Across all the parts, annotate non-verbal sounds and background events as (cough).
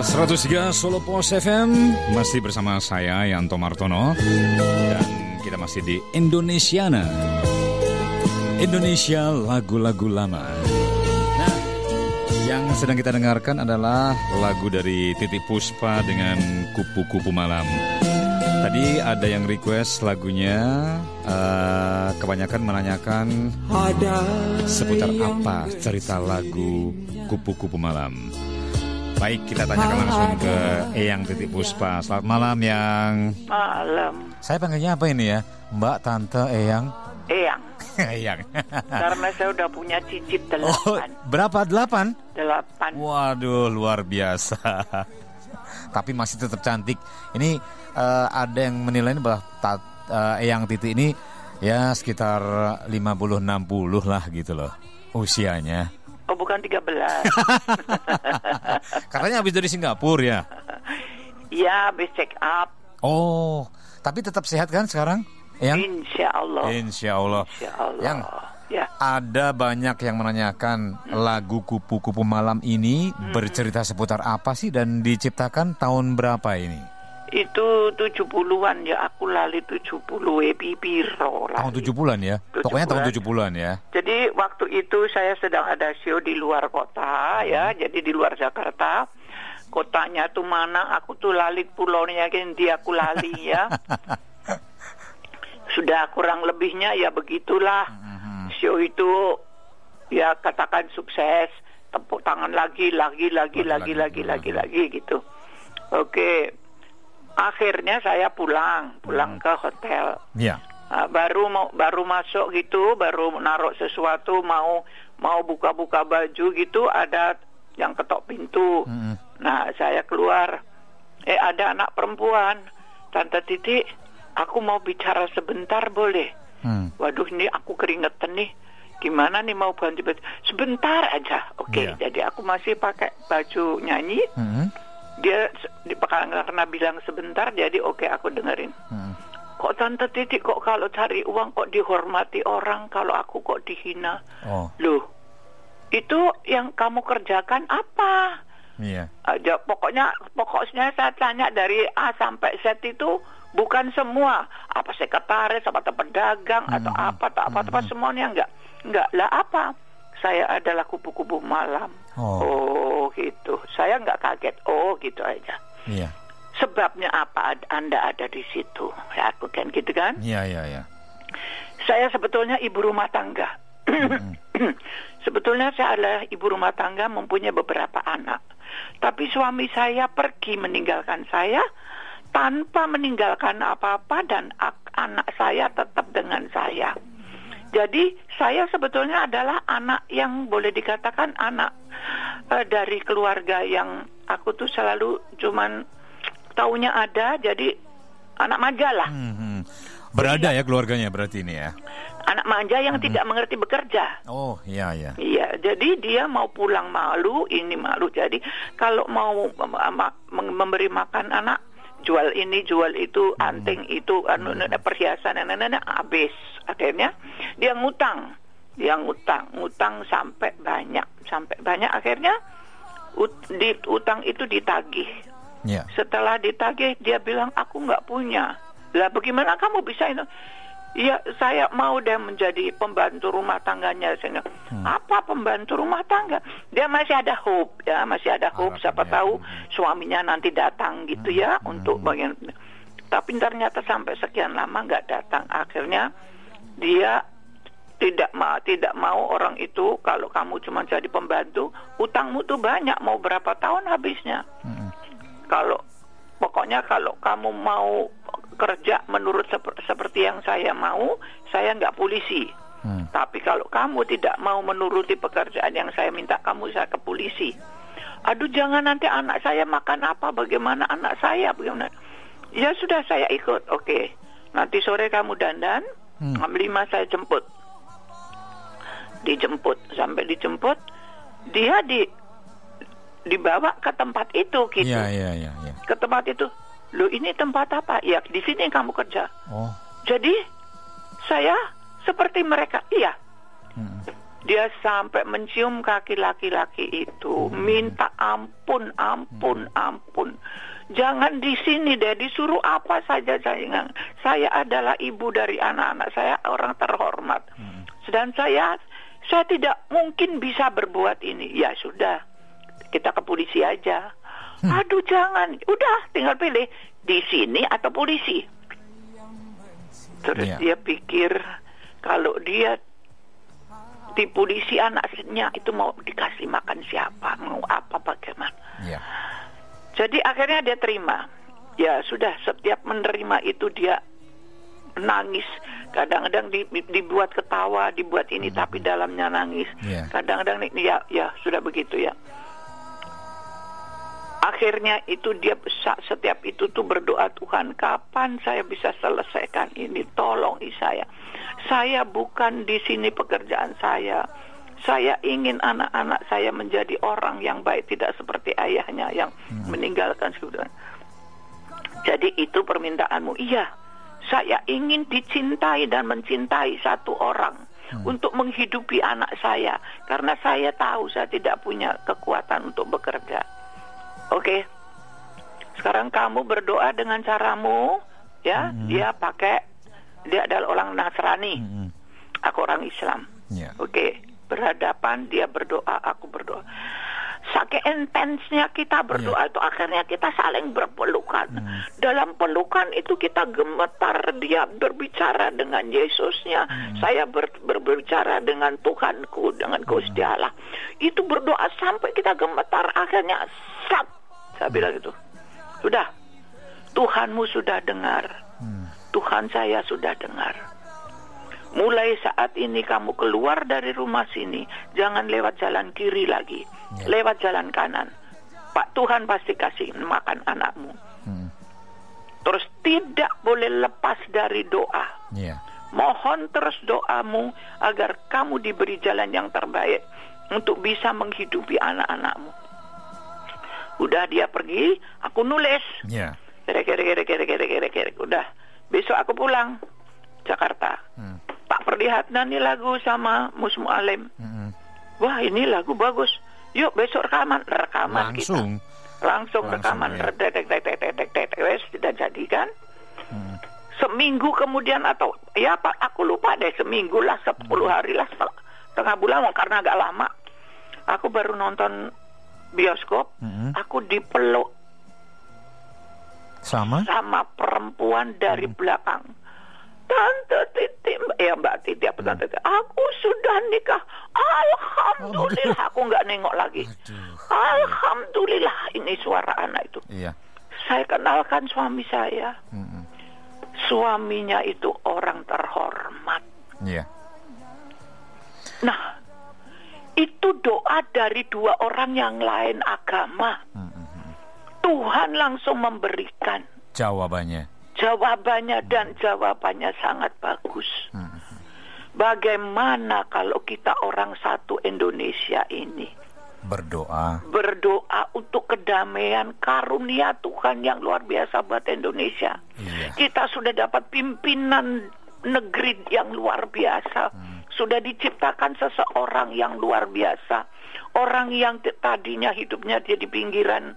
103 Solo Pos FM Masih bersama saya Yanto Martono. Dan kita masih di Indonesiana. Indonesia lagu-lagu lama. Nah yang sedang kita dengarkan adalah lagu dari Titi Puspa dengan Kupu-Kupu Malam. Tadi ada yang request lagunya uh, Kebanyakan menanyakan Seputar apa cerita lagu Kupu-Kupu Malam Baik, kita tanyakan langsung ke Eyang Titik Puspa. Selamat malam, Yang. Malam. Saya panggilnya apa ini ya? Mbak, Tante, Eyang? Eyang. (laughs) Eyang. Karena saya udah punya cicit oh, delapan. Oh, berapa? Delapan? Delapan. Waduh, luar biasa. (laughs) Tapi masih tetap cantik. Ini uh, ada yang menilai bahwa tat, uh, Eyang Titik ini ya sekitar 50-60 lah gitu loh usianya. Oh bukan 13 (laughs) Katanya habis dari Singapura ya Iya habis check up Oh Tapi tetap sehat kan sekarang yang? Insya Allah Insya Allah Insya Allah Yang ya. Ada banyak yang menanyakan hmm. Lagu Kupu-Kupu Malam ini hmm. Bercerita seputar apa sih Dan diciptakan tahun berapa ini? Itu 70-an ya aku lali 70 epi piro Tahun 70-an ya. 70 Pokoknya tahun 70-an ya. Jadi waktu itu saya sedang ada show di luar kota ya, hmm. jadi di luar Jakarta. Kotanya tuh mana? Aku tuh lali pulaunya kan dia aku lali ya. (laughs) Sudah kurang lebihnya ya begitulah. Hmm. Show itu ya katakan sukses. Tepuk tangan lagi, lagi, lagi, lagi, lagi, lagi, lagi gitu. Oke, akhirnya saya pulang pulang hmm. ke hotel yeah. uh, baru mau baru masuk gitu baru naruh sesuatu mau mau buka-buka baju gitu ada yang ketok pintu hmm. nah saya keluar eh ada anak perempuan tante Titi aku mau bicara sebentar boleh hmm. waduh ini aku keringetan nih gimana nih mau ganti baju sebentar aja oke okay, yeah. jadi aku masih pakai baju nyanyi hmm dia karena bilang sebentar jadi oke okay, aku dengerin hmm. kok tante titik kok kalau cari uang kok dihormati orang kalau aku kok dihina oh. loh itu yang kamu kerjakan apa Iya. Aja pokoknya pokoknya saya tanya dari A sampai Z itu bukan semua apa sekretaris apa pedagang -hmm. atau apa atau apa, -hmm. apa semuanya enggak enggak lah apa saya adalah kupu-kupu malam. Oh. oh. Saya nggak kaget. Oh gitu aja. Iya. Sebabnya apa Anda ada di situ? Ya, aku kan gitu kan? Iya iya iya. Saya sebetulnya ibu rumah tangga. (clears throat) sebetulnya saya adalah ibu rumah tangga mempunyai beberapa anak. Tapi suami saya pergi meninggalkan saya tanpa meninggalkan apa-apa dan anak saya tetap dengan saya. Jadi saya sebetulnya adalah anak yang boleh dikatakan anak uh, dari keluarga yang aku tuh selalu cuman taunya ada jadi anak manja lah. Hmm, hmm. Berada ya keluarganya berarti ini ya. Anak manja yang hmm. tidak mengerti bekerja. Oh iya iya. Iya, jadi dia mau pulang malu, ini malu. Jadi kalau mau memberi makan anak jual ini jual itu hmm. anting itu anu hmm. perhiasan nenek-nenek habis akhirnya dia ngutang dia ngutang ngutang sampai banyak sampai banyak akhirnya ut, di utang itu ditagih yeah. setelah ditagih dia bilang aku nggak punya lah bagaimana kamu bisa itu Iya, saya mau deh menjadi pembantu rumah tangganya sehingga hmm. apa pembantu rumah tangga? Dia masih ada hope ya, masih ada hope. Harapan Siapa ya. tahu suaminya nanti datang gitu hmm. ya hmm. untuk bagian. Tapi ternyata sampai sekian lama nggak datang. Akhirnya dia tidak mau tidak mau orang itu kalau kamu cuma jadi pembantu, utangmu tuh banyak. Mau berapa tahun habisnya? Hmm. Kalau pokoknya kalau kamu mau kerja menurut sep seperti yang saya mau, saya nggak polisi. Hmm. Tapi kalau kamu tidak mau menuruti pekerjaan yang saya minta, kamu saya ke polisi. Aduh, jangan nanti anak saya makan apa? Bagaimana anak saya? Bagaimana? Ya sudah saya ikut. Oke. Nanti sore kamu dandan, hmm. jam lima saya jemput. Dijemput sampai dijemput, dia di dibawa ke tempat itu gitu. Iya, iya, iya. Ya. Ke tempat itu Loh ini tempat apa? Ya di sini kamu kerja. Oh. Jadi saya seperti mereka. Iya. Hmm. Dia sampai mencium kaki laki-laki itu, minta ampun, ampun, ampun. Jangan di sini deh, disuruh apa saja saya. Saya adalah ibu dari anak-anak saya, orang terhormat. Dan saya saya tidak mungkin bisa berbuat ini. Ya sudah, kita ke polisi aja. Aduh jangan, udah tinggal pilih di sini atau polisi. Terus Iya. dia pikir kalau dia di polisi anaknya itu mau dikasih makan siapa, mau apa bagaimana. Iya. Jadi akhirnya dia terima. Ya sudah setiap menerima itu dia nangis. Kadang-kadang di- dibuat ketawa, dibuat ini tapi dalamnya nangis. Iya. Kadang-kadang nih, ya ya sudah begitu ya. Akhirnya itu dia sa- setiap itu tuh berdoa Tuhan kapan saya bisa selesaikan ini tolong saya. Saya bukan di sini pekerjaan saya. Saya ingin anak-anak saya menjadi orang yang baik tidak seperti ayahnya yang meninggalkan sudah. Jadi itu permintaanmu. Iya, saya ingin dicintai dan mencintai satu orang untuk menghidupi anak saya karena saya tahu saya tidak punya kekuatan untuk bekerja. Oke. Sekarang kamu berdoa dengan caramu, ya. Dia pakai dia adalah orang Nasrani. Mm-mm. Aku orang Islam. Iya. Oke, berhadapan dia berdoa, aku berdoa. Saking intensnya kita berdoa itu akhirnya kita saling berpelukan. Dalam pelukan itu kita gemetar dia berbicara dengan Yesusnya. Saya ber- berbicara dengan Tuhanku, dengan Gusti Allah. Itu berdoa sampai kita gemetar akhirnya sat. Saya bilang gitu. Sudah. Tuhanmu sudah dengar. Tuhan saya sudah dengar. Mulai saat ini kamu keluar dari rumah sini, jangan lewat jalan kiri lagi, Ya. lewat jalan kanan. Pak Tuhan pasti kasih makan anakmu. Mm. Terus tidak boleh lepas dari doa. Iya. Mohon terus doamu agar kamu diberi jalan yang terbaik untuk bisa menghidupi anak-anakmu. Udah dia pergi, aku nulis. Iya. Kere kere kere kere kere kere kere. Udah. Besok aku pulang Jakarta. Mm. Pak perlihatkan nih lagu sama Mus Mualim. Mm-mm. Wah ini lagu bagus. Yuk besok rekaman rekaman kita. Langsung. Langsung, Langsung, rekaman. ya. Tek tek tek tek tek tek tidak jadi kan? Mm. Seminggu kemudian atau ya Pak aku lupa deh seminggu lah sepuluh hari lah tengah bulan karena agak lama. Aku baru nonton bioskop. Mm-mm. Aku dipeluk Sama? sama perempuan dari Hmm. belakang. Tante Titi, ya Mbak Titi, apa Hmm. Tante Titi, aku sudah nikah. Alhamdulillah, (laughs) aku nggak nengok lagi. Aduh. Alhamdulillah, ini suara anak itu. Iya. Saya kenalkan suami saya. Mm-mm. Suaminya itu orang terhormat. Iya. Nah, itu doa dari dua orang yang lain agama. Mm-mm. Tuhan langsung memberikan Jawabannya. jawabannya dan jawabannya sangat bagus. Mm-mm. Bagaimana kalau kita orang satu Indonesia ini Berdoa. berdoa untuk kedamaian karunia Tuhan yang luar biasa buat Indonesia. Iya. Kita sudah dapat pimpinan negeri yang luar biasa. Sudah diciptakan seseorang yang luar biasa. Orang yang tadinya hidupnya dia di pinggiran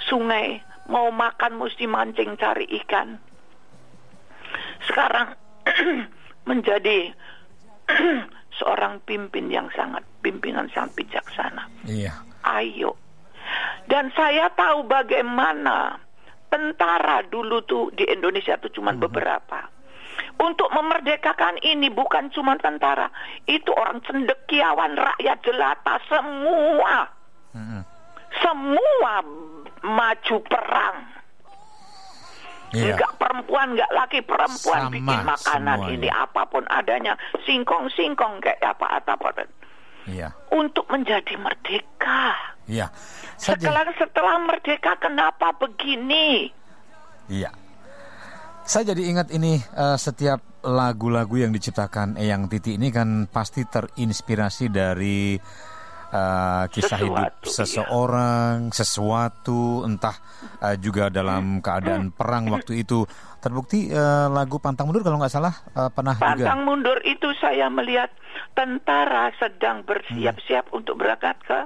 sungai, mau makan mesti mancing cari ikan. Sekarang (clears throat) menjadi (clears throat) seorang pimpin yang sangat pimpinan sangat bijaksana Iya. ayo. Dan saya tahu bagaimana tentara dulu tuh di Indonesia tuh cuma beberapa. Untuk memerdekakan ini bukan cuma tentara, itu orang cendekiawan, rakyat jelata, semua, Mm-mm. semua maju perang. Iya. Enggak perempuan, enggak laki perempuan Sama bikin makanan semuanya. ini apa pun adanya, singkong-singkong kayak apa apa Iya. untuk menjadi merdeka. Iya. Setelah setelah merdeka kenapa begini? Iya. Saya jadi ingat ini eh, setiap lagu-lagu yang diciptakan Eyang Titi ini kan pasti terinspirasi dari uh, kisah Sesuatu, hidup iya. seseorang, sesuatu, entah uh, juga dalam keadaan perang waktu itu. Terbukti uh, lagu Pantang Mundur kalau nggak salah uh, pernah juga. Pantang mundur itu saya melihat tentara sedang bersiap-siap untuk berangkat ke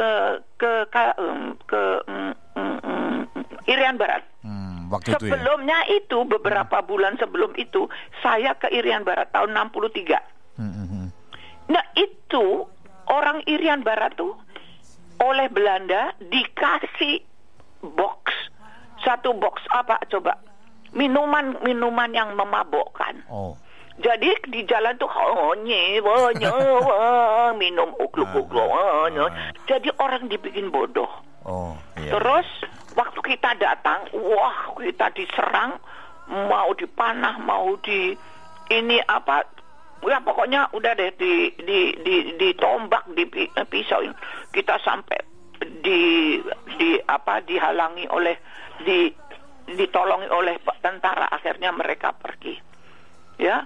eh, ke ke, em, ke em, em, em, Irian Barat. Hmm, waktu itu ya. Sebelumnya itu beberapa bulan sebelum itu saya ke Irian Barat tahun 63. Hmm, hmm, hmm. Nah itu orang Irian Barat tuh oleh Belanda dikasih box satu box apa coba minuman minuman yang memabokkan. Oh. Jadi di jalan tuh honye, wah, (laughs) minum ukluk ukluk, honye. Jadi orang dibikin bodoh. Oh, iya. Terus waktu kita datang, wah kita diserang, mau dipanah, mau di ini apa, ya pokoknya udah deh di di di ditombak, di eh, pisau kita sampai di di apa dihalangi oleh di ditolongi oleh tentara akhirnya mereka pergi ya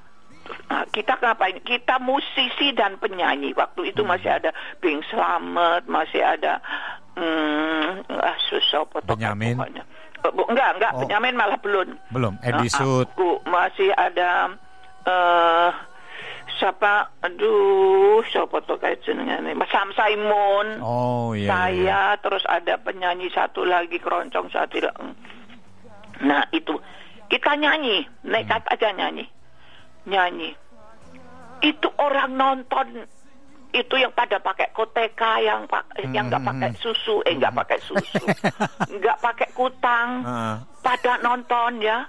Nah, kita ngapain? Kita musisi dan penyanyi. Waktu itu masih ada Bing Slamet, masih ada hmm, ah, susah apa tuh Benyamin? pokoknya. Eh, enggak, enggak, Oh. Benyamin malah belum. Belum, Nah, Edi Sud. aku masih ada eh siapa aduh siapa tuh kayak jenengane Mas Sam Simon Oh, iya. iya, saya terus ada penyanyi satu lagi keroncong satu lagi. Nah itu kita nyanyi, nekat Hmm. aja nyanyi, nyanyi. Itu orang nonton itu yang pada pakai koteka yang pak yang nggak pakai susu, eh nggak pakai susu, (laughs) nggak pakai kutang, Ah. pada nonton ya.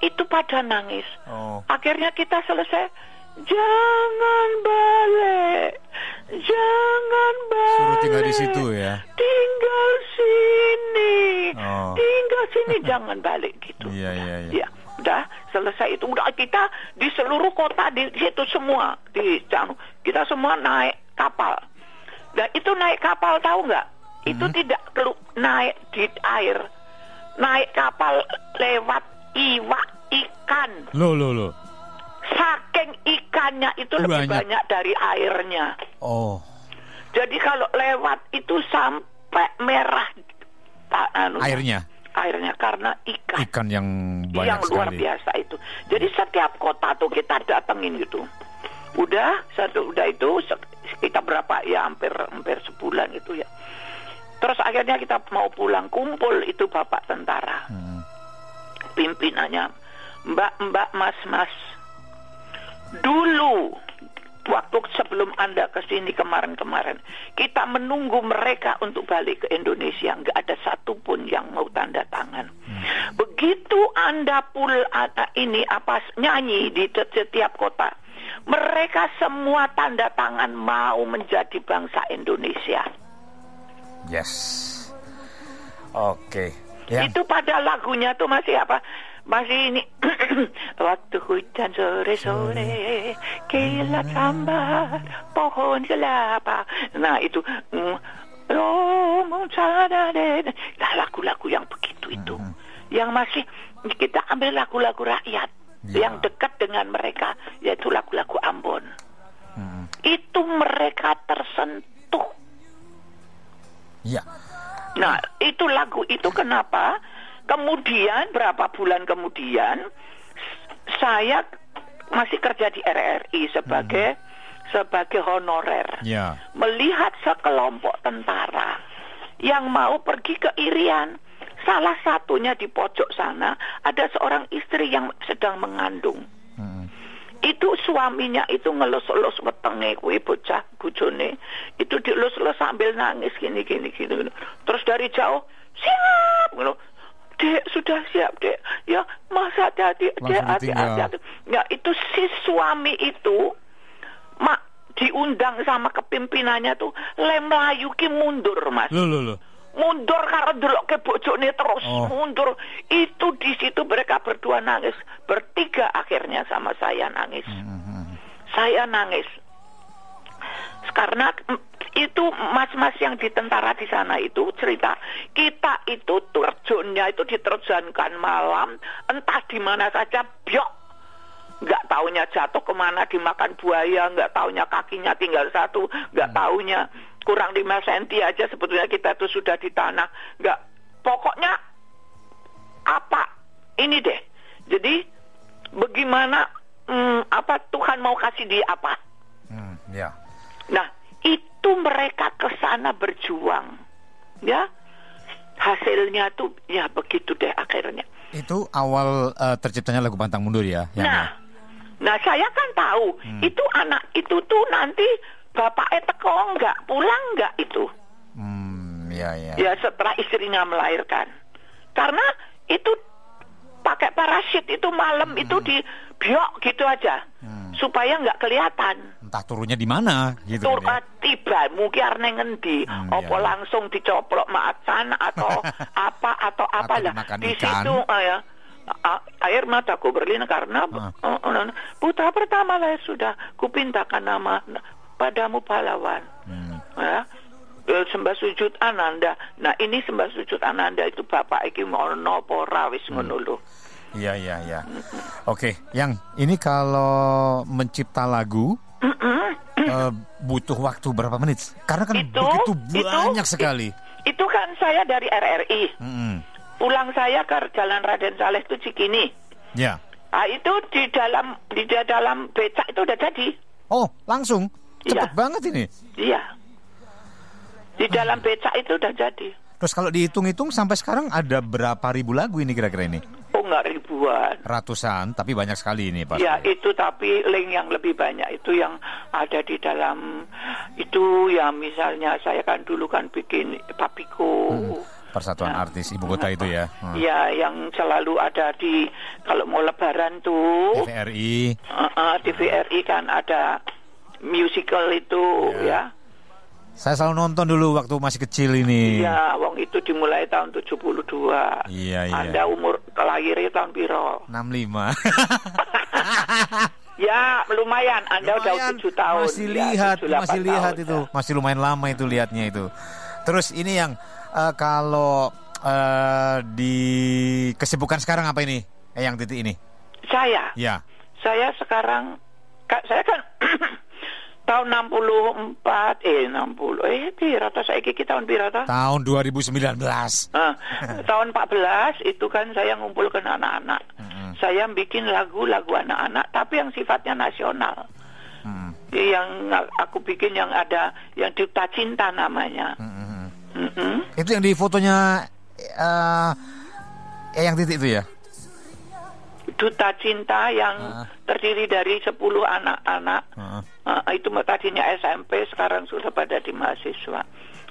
Itu pada nangis. Oh. Akhirnya kita selesai. Jangan balik, jangan balik. Suruh tinggal di situ ya. Tinggal sini, Oh. tinggal sini, (laughs) jangan balik gitu. Iya, iya, iya. Ya, udah selesai itu udah kita di seluruh kota di situ semua di Canu kita semua naik kapal. Dan itu naik kapal tahu nggak? Itu Hmm. tidak naik di air, naik kapal lewat iwak ikan. Lo, lo, lo. Saking ikannya itu lebih Banyak. banyak dari airnya. Oh. Jadi kalau lewat itu sampai merah anu, Airnya. airnya karena ikan Ikan yang banyak yang luar sekali. biasa itu. Jadi setiap kota tuh kita datengin gitu. Udah satu udah itu kita berapa ya hampir hampir sebulan itu ya. Terus akhirnya kita mau pulang kumpul itu bapak tentara Hmm. pimpinannya mbak-mbak mas-mas dulu waktu sebelum anda ke sini kemarin-kemarin kita menunggu mereka untuk balik ke Indonesia nggak ada satupun yang mau tanda tangan begitu anda pul ini apa nyanyi di setiap kota mereka semua tanda tangan mau menjadi bangsa Indonesia Yes. Oke. Ya. Itu pada lagunya tuh masih apa? Masih ini (clears throat) Waktu hujan sore-sore Kilat sambar Pohon kelapa Nah itu mm. Nah lagu-lagu yang begitu itu Yang masih Kita ambil lagu-lagu rakyat Ya. Yang dekat dengan mereka Yaitu lagu-lagu Ambon Hmm. Itu mereka tersentuh Ya. Nah, itu lagu itu kenapa? Kemudian berapa bulan kemudian saya masih kerja di RRI sebagai sebagai honorer. Ya. Melihat sekelompok tentara yang mau pergi ke Irian. Salah satunya di pojok sana ada seorang istri yang sedang mengandung Hmm. itu suaminya itu ngelus-elus wetenge kuwi bocah bojone itu dielus-elus sambil nangis gini gini gini gini. terus dari jauh siap ngono Dek sudah siap dek. Ya mas hati-hati. Dek hati-hati. ya itu si suami itu mak diundang sama kepimpinannya tuh lem Melayu ki mundur mas. Lo, lo, lo. mundur karena delok ke bojone terus Oh. mundur. Itu di situ mereka berdua nangis. Bertiga akhirnya sama saya nangis. Hmm. saya nangis karena mm, itu mas-mas yang di tentara di sana itu cerita kita itu terjunnya itu diterjunkan malam entah di mana saja biok nggak taunya jatuh ke mana dimakan buaya, nggak taunya kakinya tinggal satu, nggak Hmm. taunya kurang 5 senti aja sebetulnya kita tuh sudah di tanah, nggak pokoknya apa ini deh. Jadi bagaimana hmm, apa Tuhan mau kasih dia apa? Hmm, ya. Nah, itu mereka ke sana berjuang. Ya. Hasilnya tuh ya begitu deh akhirnya. Itu awal eh, terciptanya lagu Pantang Mundur ya, yang Nah, nah saya kan tahu Hmm. itu anak itu tuh nanti bapaknya teko enggak, pulang enggak itu. Hmm, ya ya. Ya setelah istrinya melahirkan. Karena itu pakai parasit itu malam Hmm. itu di biok gitu aja. Supaya nggak kelihatan. Entah turunnya di mana gitu Tur kan ya. tiba mungkin arne ngendi Hmm, apa iya. langsung dicoplok macan atau (laughs) apa atau apa lah di situ ah, ya air mataku berlin karena no, no. putra pertama lahir sudah kupintakan nama padamu pahlawan Hmm. ya Eh, sembah sujud ananda nah ini sembah sujud ananda itu bapak iki mau nopo rawis Hmm. ngono lho Iya iya iya. Oke, yang ini kalau mencipta lagu eh, butuh waktu berapa menit? Karena kan Itu- begitu itu- banyak sekali. itu kan saya dari RRI Mm-mm. pulang saya ke Jalan Raden Saleh itu Cikini Ya. Ah itu di dalam di dalam becak itu udah jadi. Oh, langsung. Cepet Iya. banget ini. Iya. Di dalam becak itu udah jadi. Terus kalau dihitung-hitung sampai sekarang ada berapa ribu lagu ini kira-kira ini? Oh nggak ribuan. Ratusan, tapi banyak sekali ini Pak. Ya itu tapi link yang lebih banyak itu yang ada di dalam itu ya misalnya saya kan dulu kan bikin Papiko. Persatuan Artis Ibu Kota itu ya. (laughs) Hmm. Ya yang selalu ada di kalau mau lebaran tuh TVRI. uh, uh, TVRI kan ada musical itu Ya. ya. Saya selalu nonton dulu waktu masih kecil ini. Iya, wong itu dimulai tahun 72. Iya, iya. Anda umur lahirnya tahun piro? 65. (laughs) Ya, lumayan. Anda udah Lumayan, 7 tahun. Masih Ya, lihat, 7, 8 masih lihat tahun, itu. ya. Masih lumayan lama itu lihatnya itu. Terus ini yang eh, kalau eh, di kesibukan sekarang apa ini? Eh, yang titik ini. Saya, Ya. saya sekarang, saya kan (clears throat) tahun 64, eh 60, eh piro ta saiki iki tahun piro ta? Tahun 2019. Ah, tahun 14 itu kan saya ngumpulkan anak-anak. Saya bikin lagu-lagu anak-anak tapi yang sifatnya nasional. Hmm, Yang aku bikin yang ada yang Duta Cinta namanya. hmm, hmm. Itu yang di fotonya eh eh, yang titik itu ya? Duta Cinta yang Ah. terdiri dari 10 anak-anak. Heeh. Ah, itu tadinya SMP, sekarang sudah pada di mahasiswa.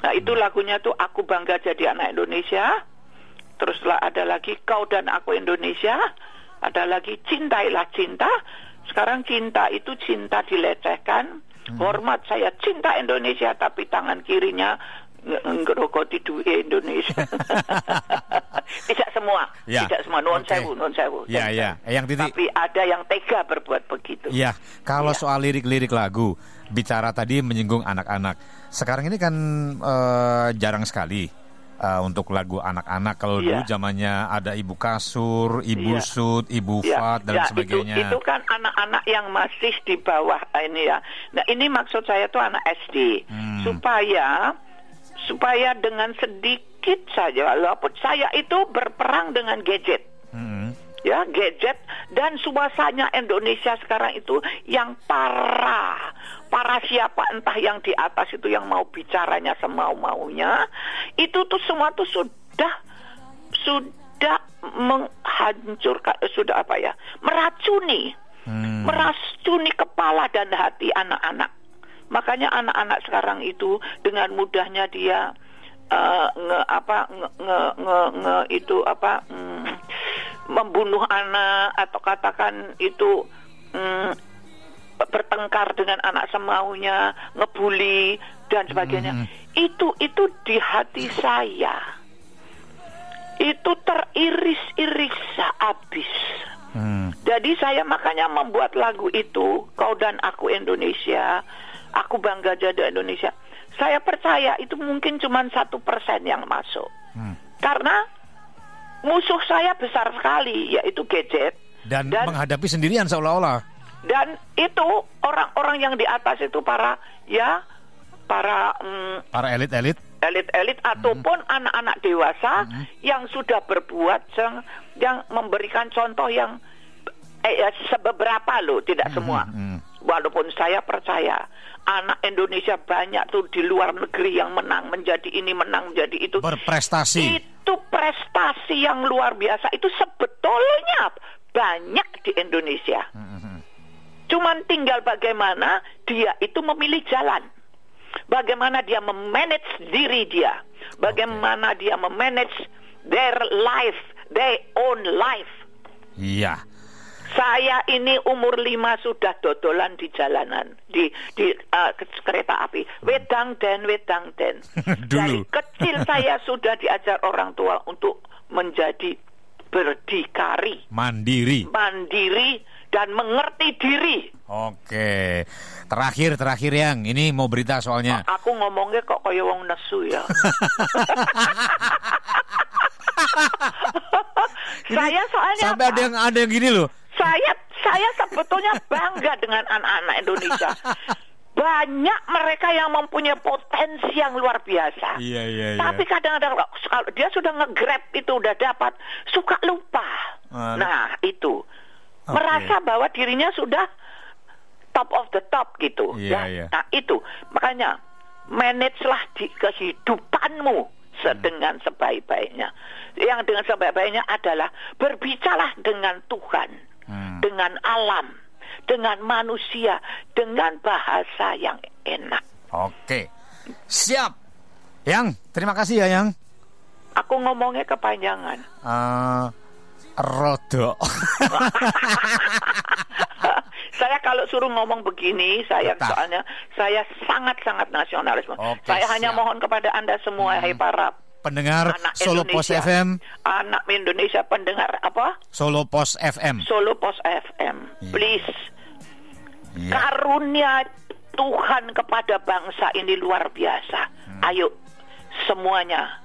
Nah, itu lagunya tuh Aku Bangga Jadi Anak Indonesia. Teruslah ada lagi Kau dan Aku Indonesia. Ada lagi Cintailah Cinta. Sekarang cinta itu cinta dilecehkan. Hormat saya cinta Indonesia tapi tangan kirinya ngerokoti duit Indonesia. (laughs) tidak semua, Ya. tidak semua. Non Oke. sewu, non sewu. Ya, ya. Eh, yang titik. Tapi ada yang tega berbuat begitu. Iya, kalau Iya. soal lirik-lirik lagu, bicara tadi menyinggung anak-anak. Sekarang ini kan eh, jarang sekali eh, untuk lagu anak-anak. Kalau dulu Iya. zamannya ada ibu kasur, ibu Iya. sud, ibu Ya, fat dan ya, sebagainya. Itu, itu kan anak-anak yang masih di bawah ini ya. Nah ini maksud saya tuh anak SD Hmm. supaya supaya dengan sedikit saja, walaupun saya itu berperang dengan gadget. Mm-mm. ya gadget dan suasana Indonesia sekarang itu yang parah para siapa entah yang di atas itu yang mau bicaranya semau maunya itu tuh semua tuh sudah sudah menghancurkan eh, sudah apa ya meracuni Hmm. meracuni kepala dan hati anak-anak makanya anak-anak sekarang itu dengan mudahnya dia eh, nge apa nge, nge, nge- nge- itu apa mm, membunuh anak atau katakan itu mm, bertengkar dengan anak semaunya ngebully dan sebagainya. Hmm. itu itu di hati saya. Itu teriris-iris habis Hmm. jadi saya makanya membuat lagu itu Kau dan Aku Indonesia Aku bangga jadi Indonesia Saya percaya itu mungkin cuma satu persen yang masuk Hmm. Karena musuh saya besar sekali Yaitu gadget Dan, dan menghadapi sendirian seolah-olah. Dan itu orang-orang yang di atas itu para ya para um, para elit-elit elit-elit hmm. ataupun anak-anak dewasa hmm. yang sudah berbuat yang, yang memberikan contoh yang eh, ya, sebeberapa loh, tidak hmm. semua. Hmm. Walaupun saya percaya anak Indonesia banyak tuh di luar negeri yang menang menjadi ini menang menjadi itu berprestasi. Itu prestasi yang luar biasa. Itu sebetulnya banyak di Indonesia. Hmm. hmm. Cuman tinggal bagaimana dia itu memilih jalan. Bagaimana dia memanage diri dia. Bagaimana okay. dia memanage their life, their own life. Iya. Saya ini umur lima sudah dodolan di jalanan di di uh, kereta api. Wedang dan wedang dan. (laughs) Dari kecil (laughs) saya sudah diajar orang tua untuk menjadi berdikari, mandiri, mandiri dan mengerti diri. Oke, terakhir terakhir yang ini mau berita soalnya. Aku ngomongnya kok kayak wong nesu ya. (laughs) saya soalnya sampai ada yang ada yang gini loh. Saya saya sebetulnya bangga dengan anak-anak Indonesia. Banyak mereka yang mempunyai potensi yang luar biasa. Iya, iya, iya. Tapi kadang-kadang kalau dia sudah nge-grab itu udah dapat, suka lupa. Nah, itu. Okay. Merasa bahwa dirinya sudah top of the top gitu. Iya, ya. iya. Nah, itu. Makanya manajelah di kehidupanmu dengan sebaik-baiknya. Yang dengan sebaik-baiknya adalah berbicara dengan Tuhan, hmm. dengan alam, dengan manusia, dengan bahasa yang enak. Oke, siap. Yang, terima kasih ya Yang. Aku ngomongnya kepanjangan. Uh, rodo. (laughs) saya kalau suruh ngomong begini, saya Tetap. soalnya saya sangat-sangat nasionalisme. Oke, saya siap. hanya mohon kepada anda semua, hmm. hai para pendengar anak Solo Pos FM. Anak Indonesia pendengar apa? Solo Pos FM. Solo Pos FM. Yeah. Please. Yeah. Karunia Tuhan kepada bangsa ini luar biasa. Hmm. Ayo semuanya.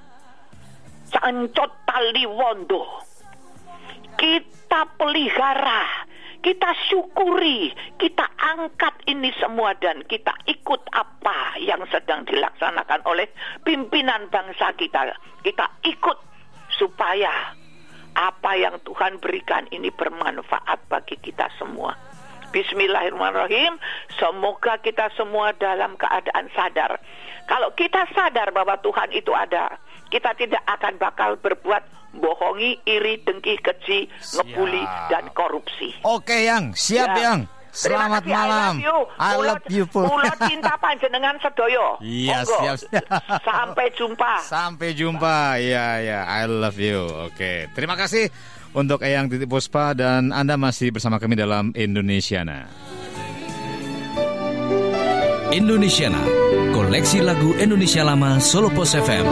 Cancot tali wondo. Kita pelihara kita syukuri, kita angkat ini semua dan kita ikut apa yang sedang dilaksanakan oleh pimpinan bangsa kita. Kita ikut supaya apa yang Tuhan berikan ini bermanfaat bagi kita semua. Bismillahirrahmanirrahim. Semoga kita semua dalam keadaan sadar. Kalau kita sadar bahwa Tuhan itu ada, kita tidak akan bakal berbuat bohongi, iri, dengki, keji, ngebully dan korupsi. Oke, Yang. Siap, ya. Yang. Selamat kasih, malam. I love you. I love you. Pulau cinta panjenengan sedoyo. Iya, siap, siap. (laughs) Sampai jumpa. Sampai jumpa. Iya, iya. I love you. Oke. Terima kasih untuk Eyang Titi Puspa dan Anda masih bersama kami dalam Indonesiana. Indonesiana, koleksi lagu Indonesia lama Solo Pos FM.